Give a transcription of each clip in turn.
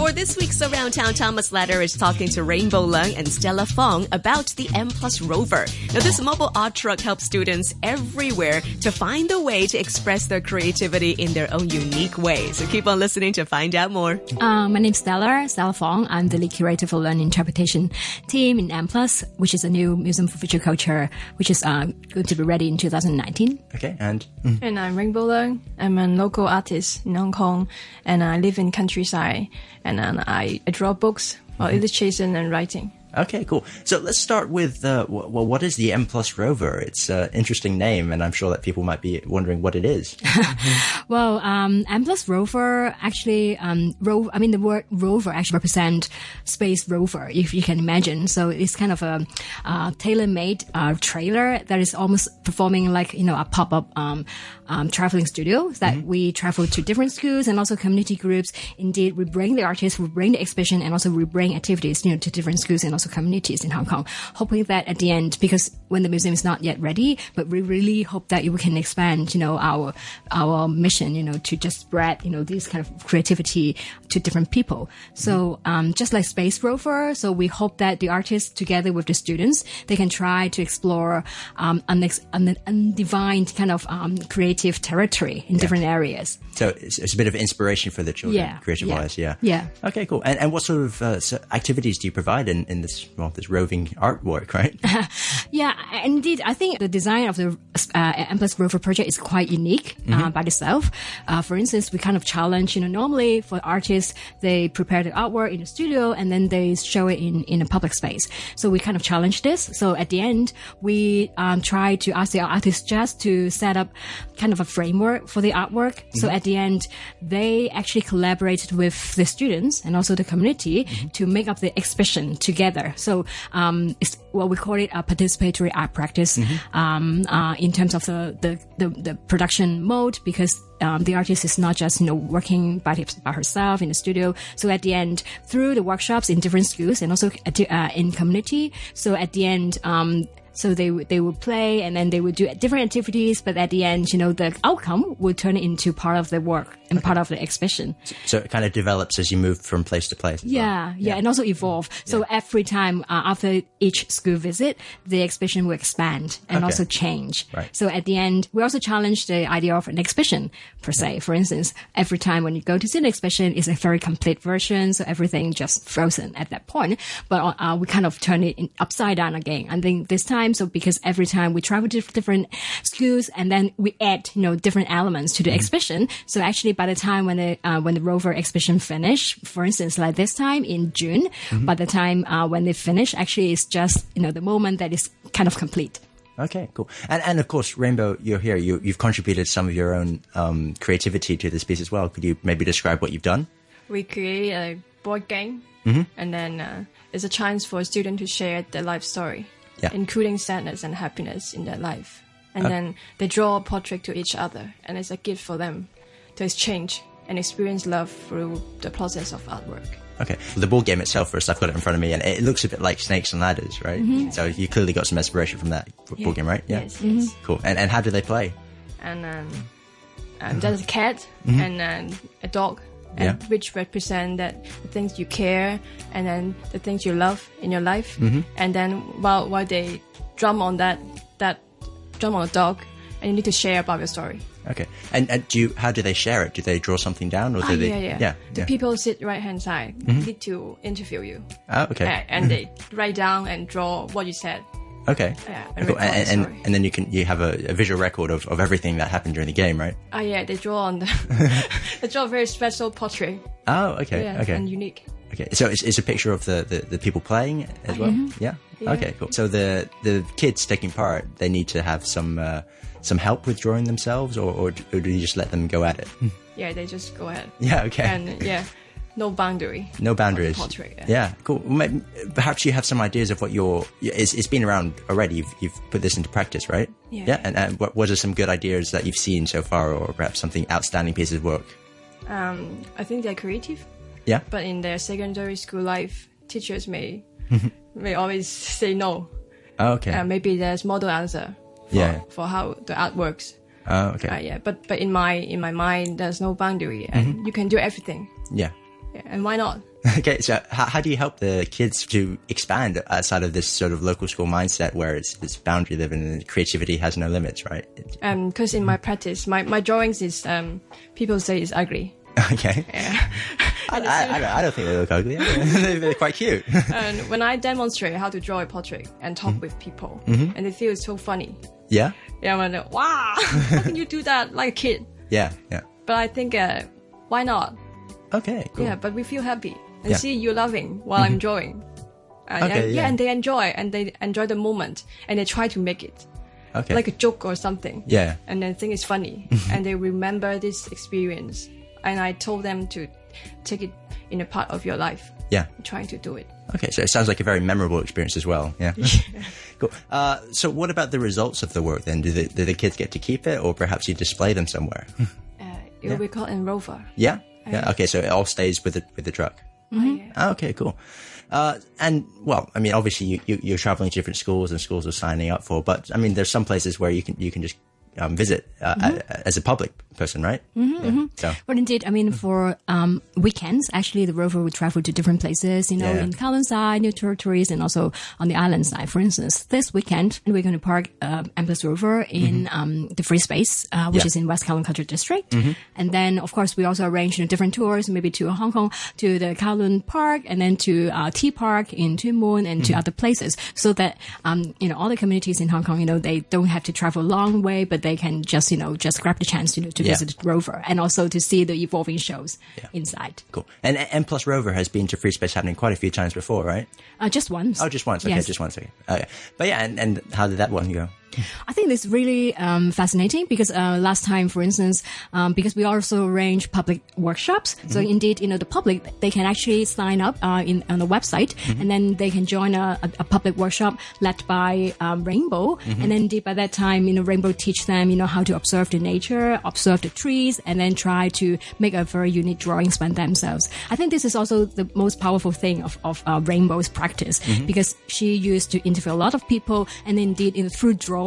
For this week's Around Town, Thomas Letter is talking to Rainbow Lung and Stella Fong about the M Plus rover. Now, this mobile art truck helps students everywhere to find a way to express their creativity in their own unique way. So keep on listening to find out more. Uh, my name's Stella, Stella Fong. I'm the lead curator for Learning Interpretation team in M Plus, which is a new museum for future culture, which is uh, going to be ready in 2019. Okay, and And I'm Rainbow Lung. I'm a local artist in Hong Kong, and I live in countryside. And then I, I draw books, or mm-hmm. illustration and writing. Okay, cool. So let's start with uh, w- well, what is the M Plus rover? It's an interesting name, and I'm sure that people might be wondering what it is. Well, um, M plus rover actually, um, ro- I mean, the word rover actually represent space rover, if you can imagine. So it's kind of a, uh, tailor-made, uh, trailer that is almost performing like, you know, a pop-up, um, um, traveling studio that we travel to different schools and also community groups. Indeed, we bring the artists, we bring the exhibition and also we bring activities, you know, to different schools and also communities in Hong Kong, hoping that at the end, because when the museum is not yet ready, but we really hope that we can expand, you know, our, our mission, you know, to just spread, you know, this kind of creativity to different people. So, um, just like Space Rover, so we hope that the artists together with the students, they can try to explore, um, unex- un- undefined kind of, um, creative territory in different areas. So it's, it's a bit of inspiration for the children, Yeah, creative yeah. wise. Yeah. Yeah. Okay, cool. And, and what sort of uh, activities do you provide in, in this well this roving artwork, right? Yeah, indeed. I think the design of the uh, M Plus Rover project is quite unique uh, by itself. Uh, for instance, we kind of challenge, you know, normally for artists, they prepare the artwork in the studio and then they show it in, in a public space. So we kind of challenge this. So at the end, we um, try to ask the artists just to set up kind of a framework for the artwork. So at the end, they actually collaborated with the students and also the community to make up the exhibition together. So um, it's what we call it a participatory art practice um, uh, in terms of the, the, the, the production mode because um, the artist is not just you know working by, by herself in the studio. So at the end, through the workshops in different schools and also at uh, in community. So at the end, um, so they would they would play and then they would do different activities, but at the end, you know, the outcome would turn into part of the work and part of the exhibition. so it kind of develops as you move from place to place. well. Yeah, yeah, and also evolve. So every time uh, after each school visit, the exhibition will expand and Okay. also change. Right. So at the end, we also challenge the idea of an exhibition per se. For instance, every time when you go to see an exhibition, it's a very complete version, so everything just frozen at that point. But uh, we kind of turn it in upside down again. I think this time, so because every time we travel to different schools and then we add, you know, different elements to the exhibition. So actually, by the time when the uh, when the rover exhibition finish, for instance, like this time in June, by the time uh, when they finish, actually, it's just you know the moment that is kind of complete. Okay, cool. And and of course, Rainbow, you're here. You, you've contributed some of your own um, creativity to this piece as well. Could you maybe describe what you've done? We create a board game, and then uh, it's a chance for a student to share their life story, Yeah. including sadness and happiness in their life. And then they draw a portrait to each other, and it's a gift for them to exchange and experience love through the process of artwork. Okay. The board game itself, first, I've got it in front of me, and it looks a bit like Snakes and Ladders, right? So you clearly got some inspiration from that b- board game, right? Yeah. Yes, yes. Cool. And and how do they play? and um, um, there's a cat and um, a dog, and Yeah. which represent that the things you care and then the things you love in your life. Mm-hmm. And then while while they drum on that that drum on a dog, and you need to share about your story. Okay. And, and do you? How do they share it? Do they draw something down, or do Ah, they? yeah, yeah. Yeah. The yeah. people sit right hand side mm-hmm. need to interview you, Oh, okay. A- and they mm-hmm. write down and draw what you said. Okay. Yeah, and Cool. And, and, and then you can you have a, a visual record of, of everything that happened during the game, right? Ah, yeah, they draw on the they draw a very special portrait. Oh, okay. Yeah, okay. and unique. Okay, so it's, it's a picture of the, the, the people playing as well. Yeah? Yeah. Okay, cool. So the the kids taking part, they need to have some uh, some help with drawing themselves, or, or, or do you just let them go at it? Yeah, they just go ahead. yeah. Okay. and yeah, no boundary. no boundaries. portrait, yeah. yeah, cool. Perhaps you have some ideas of what your it's, it's been around already. You've, you've put this into practice, right? Yeah. Yeah. And, and what, what are some good ideas that you've seen so far, or perhaps something outstanding pieces of work? Um, I think they're creative, Yeah. but in their secondary school life, teachers may Mm-hmm. may always say no. Oh, okay. Uh, maybe there's model answer for, Yeah. for how the art works. oh, okay. Uh, yeah, but but in my in my mind, there's no boundary, and Mm-hmm. you can do everything. Yeah. And why not? Okay, so how, how do you help the kids to expand outside of this sort of local school mindset where it's, it's boundary living and creativity has no limits, right? Because in my practice, my, my drawings is um, people say it's ugly. Okay. Yeah. I, I, I, don't, I don't think they look ugly. They're quite cute. and when I demonstrate how to draw a portrait and talk Mm-hmm. with people, and they feel it's so funny. yeah? Yeah, I'm like, wow, how can you do that like a kid? Yeah, yeah. But I think, uh, why not? Okay, cool. Yeah, but we feel happy and Yeah. see you laughing while I'm drawing. Uh, Okay, and, yeah. yeah, and they enjoy and they enjoy the moment and they try to make it okay. like a joke or something. Yeah. And then think it's funny and they remember this experience. And I told them to take it in a part of your life, yeah. trying to do it. Okay, so it sounds like a very memorable experience as well. Yeah. cool. Uh, so what about the results of the work then? Do the, do the kids get to keep it or perhaps you display them somewhere? Uh, it will be called in Rover. Yeah? Yeah. Okay, so it all stays with the, with the truck. Yeah. Oh, Okay, cool. Uh, and well, I mean, obviously you, you, you're traveling to different schools and schools are signing up for, but I mean, there's some places where you can, you can just um, visit uh, a- as a public person, right? Mm-hmm, So, But indeed, I mean, for um, weekends, actually, the rover would travel to different places, you know, Yeah. in Kowloon side, New Territories, and also on the island side. For instance, this weekend, we're going to park uh, M Plus Rover in um, the free space, uh, which Mm-hmm. Yeah. Mm-hmm. is in West Kowloon Cultural District. And then, of course, we also arrange you know, different tours, maybe to Hong Kong, to the Kowloon Park, and then to uh, T Park in Tuen Mun, and Mm-hmm. to other places, so that um, you know all the communities in Hong Kong, you know, they don't have to travel a long way, but they can just you know just grab the chance you know, to Yeah. visit Rover and also to see the evolving shows inside. cool. And M Plus Rover has been to Free Space Happening quite a few times before, right? Uh, just once. Oh, just once. Okay, Yes. just once. Okay. okay. But yeah, and, and how did that one go? I think it's really um, fascinating because uh, last time, for instance, um, because we also arrange public workshops. So indeed, you know, the public they can actually sign up uh, in on the website, and then they can join a, a, a public workshop led by um, Rainbow. And then indeed, by that time, you know, Rainbow teach them, you know, how to observe the nature, observe the trees, and then try to make a very unique drawings by themselves. I think this is also the most powerful thing of of uh, Rainbow's practice because she used to interview a lot of people, and indeed, in through drawing,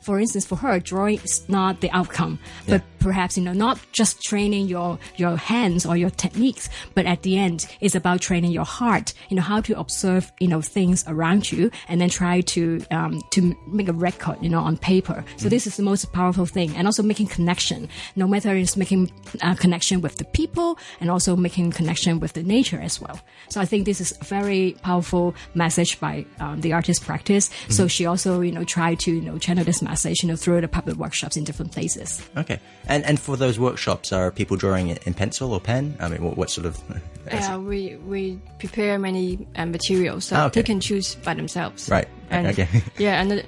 for instance, for her, drawing is not the outcome, but perhaps you know not just training your your hands or your techniques, but at the end, it's about training your heart. You know how to observe you know things around you, and then try to um, to make a record, you know, on paper. So this is the most powerful thing, and also making connection. No matter it's making uh, connection with the people, and also making connection with the nature as well. So I think this is a very powerful message by um, the artist practice. So she also you know try to you know channel this message you know through the public workshops in different places. Okay. And and for those workshops, are people drawing it in pencil or pen? I mean, what, what sort of? Yeah, we we prepare many uh, materials, so Ah, okay. they can choose by themselves. Right. And, Okay. Yeah, and the,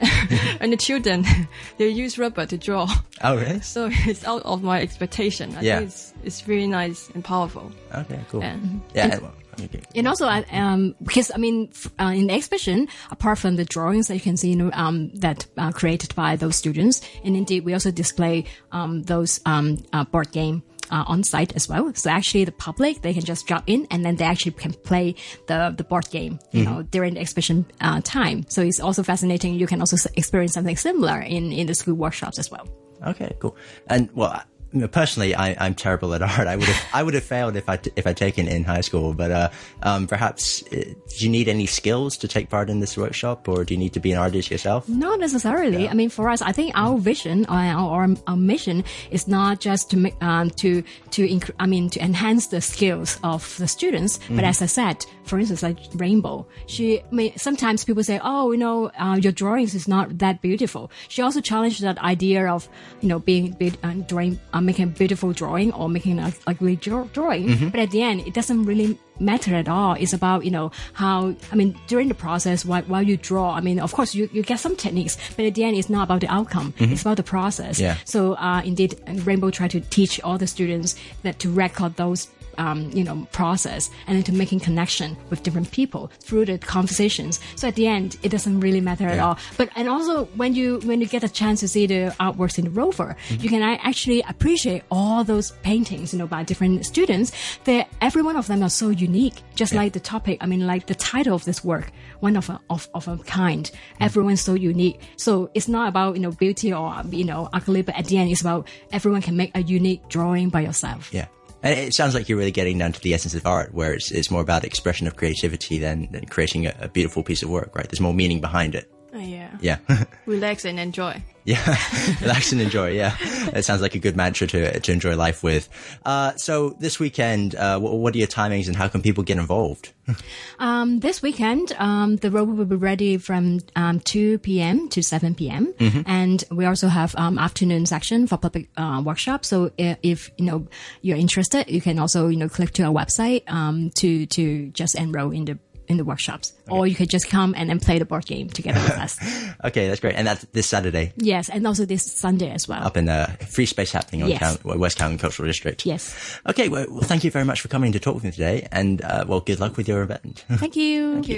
and the children they use rubber to draw, Oh, really? so it's out of my expectation. I Yeah. think it's it's really nice and powerful. Okay, cool. Yeah. Yeah. and- okay. And also, um, because I mean, uh, in the exhibition, apart from the drawings that you can see, you know, um, that are created by those students, and indeed, we also display um, those um, uh, board game. Uh, on site as well. So actually, the public they can just drop in and then they actually can play the the board game, you know, during the exhibition uh, time. So it's also fascinating. You can also experience something similar in in the school workshops as well. Okay, cool. And well, you know, personally, I, I'm terrible at art. I would have, I would have failed if I, t- if I'd taken it in high school. But uh, um, perhaps, uh, did you need any skills to take part in this workshop, or do you need to be an artist yourself? Not necessarily. I mean, for us, I think our vision or our, our mission is not just to make, um, to to inc- I mean to enhance the skills of the students, but as I said, for instance, like Rainbow, she I mean sometimes people say, oh, you know, uh, your drawings is not that beautiful. She also challenged that idea of you know being be- uh, drawing, uh, making a beautiful drawing or making a ugly draw- drawing, but at the end, it doesn't really matter at all. It's about, you know, how, I mean, during the process, while, while you draw, I mean, of course, you, you get some techniques, but at the end, it's not about the outcome. It's about the process. Yeah. So, uh, indeed, Rainbow tried to teach all the students that to record those um, you know, process and into making connection with different people through the conversations. So at the end, it doesn't really matter at all. But and also when you when you get a chance to see the artworks in the rover, Mm-hmm. you can actually appreciate all those paintings, you know, by different students. They every one of them are so unique, just like the topic. I mean, like the title of this work, one of a, of of a kind. Mm-hmm. Everyone's so unique. So it's not about you know beauty or you know ugly, but at the end, it's about everyone can make a unique drawing by yourself. Yeah. And it sounds like you're really getting down to the essence of art, where it's, it's more about the expression of creativity than, than creating a, a beautiful piece of work, right? There's more meaning behind it. Uh, yeah. Yeah. Relax and enjoy. Yeah, relax and enjoy. Yeah, it sounds like a good mantra to to enjoy life with. Uh, so this weekend, uh, what, what, are your timings and how can people get involved? Um, this weekend, um, the rover will be ready from um, 2 p.m. to 7 p.m. Mm-hmm. and we also have um, afternoon section for public uh, workshop. So if, if, you know you're interested, you can also you know click to our website um, to to just enroll in the in the workshops, okay. or you could just come and then play the board game together with us. okay, that's great, and that's this Saturday. Yes, and also this Sunday as well. Up in the free space happening on yes. Count, West Kowloon Cultural District. Yes. Okay, well, well, thank you very much for coming to talk with me today, and uh, well, good luck with your event. Thank you. thank you.